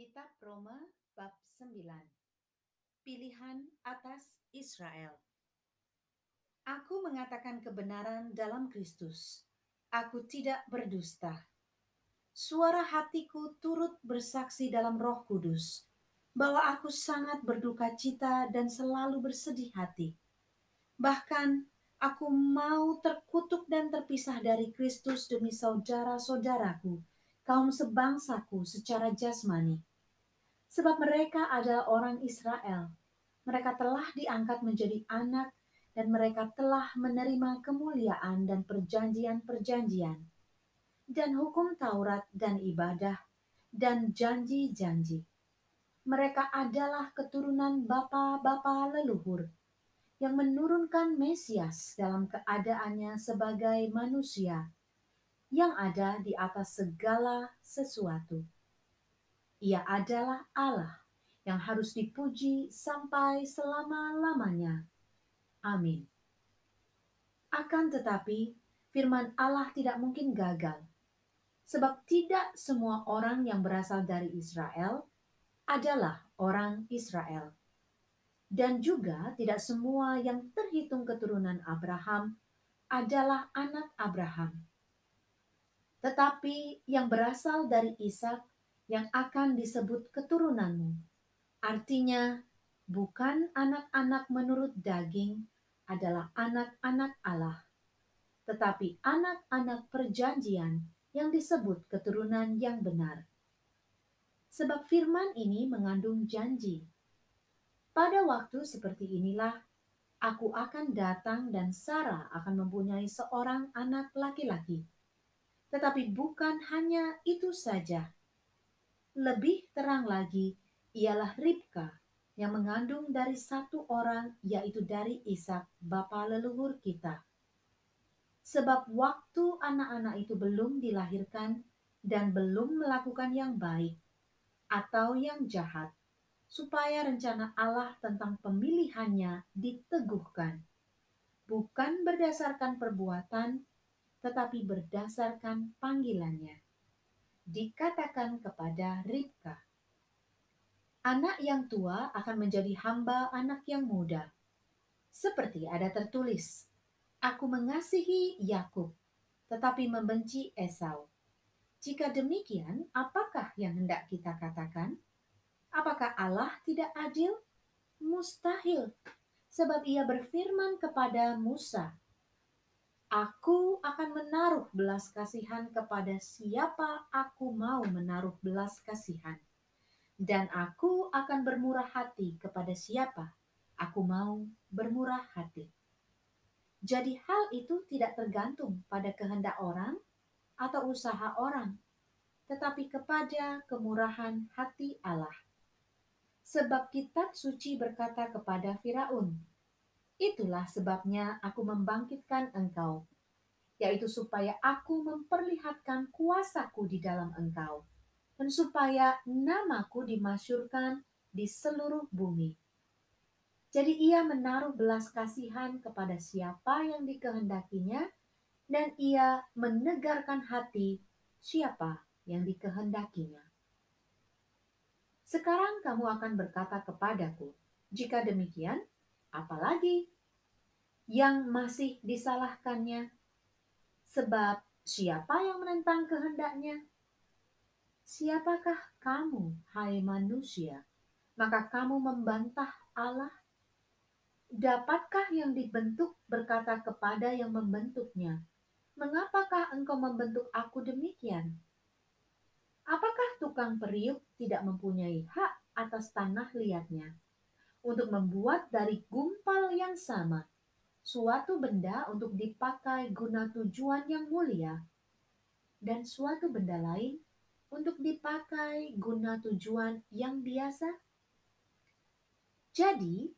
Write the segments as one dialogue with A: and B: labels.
A: Kitab Roma bab 9 Pilihan atas Israel Aku mengatakan kebenaran dalam Kristus. Aku tidak berdusta. Suara hatiku turut bersaksi dalam roh kudus bahwa aku sangat berduka cita dan selalu bersedih hati. Bahkan aku mau terkutuk dan terpisah dari Kristus demi saudara-saudaraku, kaum sebangsaku secara jasmani. Sebab mereka adalah orang Israel. Mereka telah diangkat menjadi anak dan mereka telah menerima kemuliaan dan perjanjian-perjanjian dan hukum Taurat dan ibadah dan janji-janji. Mereka adalah keturunan bapa-bapa leluhur yang menurunkan Mesias dalam keadaannya sebagai manusia yang ada di atas segala sesuatu. Ia adalah Allah yang harus dipuji sampai selama-lamanya. Amin. Akan tetapi, firman Allah tidak mungkin gagal, sebab tidak semua orang yang berasal dari Israel adalah orang Israel, dan juga tidak semua yang terhitung keturunan Abraham adalah anak Abraham. Tetapi yang berasal dari Ishak yang akan disebut keturunanmu, artinya bukan anak-anak menurut daging, adalah anak-anak Allah, tetapi anak-anak perjanjian yang disebut keturunan yang benar. Sebab firman ini mengandung janji. Pada waktu seperti inilah, aku akan datang dan Sarah akan mempunyai seorang anak laki-laki. Tetapi bukan hanya itu saja. Lebih terang lagi, ialah Ribka yang mengandung dari satu orang, yaitu dari Ishak, bapa leluhur kita. Sebab waktu anak-anak itu belum dilahirkan dan belum melakukan yang baik atau yang jahat, supaya rencana Allah tentang pemilihannya diteguhkan, bukan berdasarkan perbuatan, tetapi berdasarkan panggilannya. Dikatakan kepada Ribka, Anak yang tua akan menjadi hamba anak yang muda. Seperti ada tertulis, Aku mengasihi Yakub, tetapi membenci Esau. Jika demikian, apakah yang hendak kita katakan? Apakah Allah tidak adil? Mustahil, sebab ia berfirman kepada Musa, Aku akan menaruh belas kasihan kepada siapa aku mau menaruh belas kasihan dan aku akan bermurah hati kepada siapa aku mau bermurah hati. Jadi hal itu tidak tergantung pada kehendak orang atau usaha orang, tetapi kepada kemurahan hati Allah. Sebab kitab suci berkata kepada Firaun, Itulah sebabnya aku membangkitkan engkau, yaitu supaya aku memperlihatkan kuasaku di dalam engkau dan supaya namaku dimasyurkan di seluruh bumi. Jadi ia menaruh belas kasihan kepada siapa yang dikehendakinya, dan ia menegarkan hati siapa yang dikehendakinya. Sekarang kamu akan berkata kepadaku, jika demikian, apalagi yang masih disalahkannya? Sebab siapa yang menentang kehendaknya? Siapakah kamu, hai manusia? Maka kamu membantah Allah. Dapatkah yang dibentuk berkata kepada yang membentuknya, "Mengapakah engkau membentuk aku demikian?" Apakah tukang periuk tidak mempunyai hak atas tanah liatnya untuk membuat dari gumpal yang sama suatu benda untuk dipakai guna tujuan yang mulia, dan suatu benda lain untuk dipakai guna tujuan yang biasa? Jadi,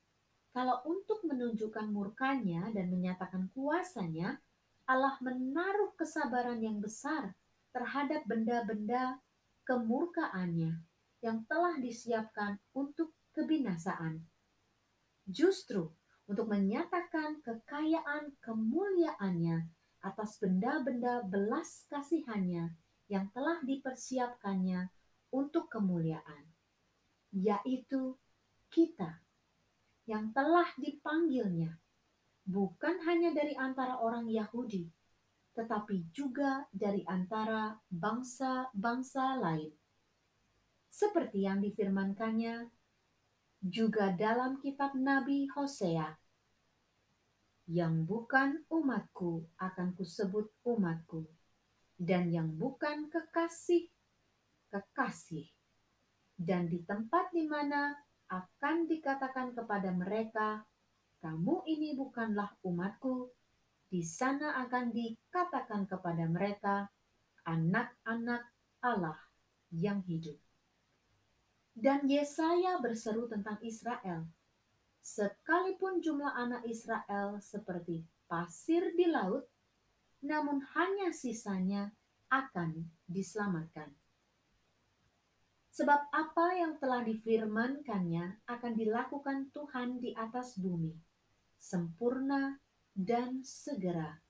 A: kalau untuk menunjukkan murkanya dan menyatakan kuasanya, Allah menaruh kesabaran yang besar terhadap benda-benda kemurkaannya yang telah disiapkan untuk kebinasaan. Justru untuk menyatakan kekayaan kemuliaannya atas benda-benda belas kasihannya yang telah dipersiapkannya untuk kemuliaan, yaitu kita yang telah dipanggilnya, bukan hanya dari antara orang Yahudi, tetapi juga dari antara bangsa-bangsa lain. Seperti yang difirmankannya juga dalam kitab Nabi Hosea, yang bukan umatku akan kusebut umatku, dan yang bukan kekasih, kekasih. Dan di tempat di mana akan dikatakan kepada mereka, kamu ini bukanlah umatku, di sana akan dikatakan kepada mereka, anak-anak Allah yang hidup. Dan Yesaya berseru tentang Israel. Sekalipun jumlah anak Israel seperti pasir di laut, namun hanya sisanya akan diselamatkan. Sebab apa yang telah difirmankannya akan dilakukan Tuhan di atas bumi, sempurna dan segera.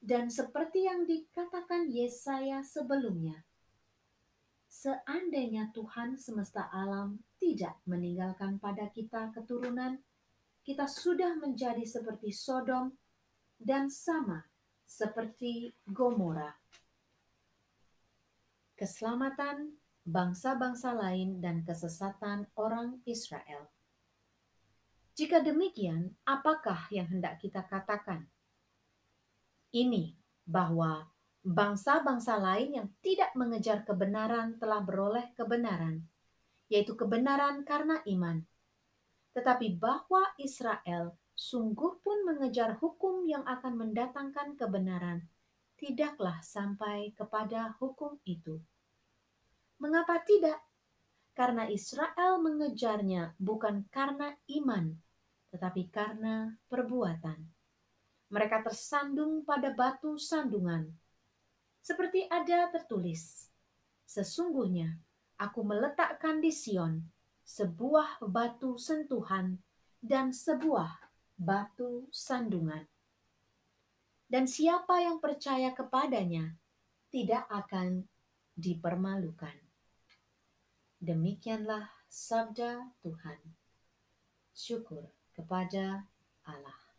A: Dan seperti yang dikatakan Yesaya sebelumnya, seandainya Tuhan semesta alam tidak meninggalkan pada kita keturunan, kita sudah menjadi seperti Sodom dan sama seperti Gomora. Keselamatan bangsa-bangsa lain dan kesesatan orang Israel. Jika demikian, apakah yang hendak kita katakan? Ini bahwa bangsa-bangsa lain yang tidak mengejar kebenaran telah beroleh kebenaran, yaitu kebenaran karena iman. Tetapi bahwa Israel sungguh pun mengejar hukum yang akan mendatangkan kebenaran, tidaklah sampai kepada hukum itu. Mengapa tidak? Karena Israel mengejarnya bukan karena iman, tetapi karena perbuatan. Mereka tersandung pada batu sandungan. Seperti ada tertulis, Sesungguhnya aku meletakkan di Sion sebuah batu sentuhan dan sebuah batu sandungan. Dan siapa yang percaya kepadanya tidak akan dipermalukan. Demikianlah sabda Tuhan. Syukur kepada Allah.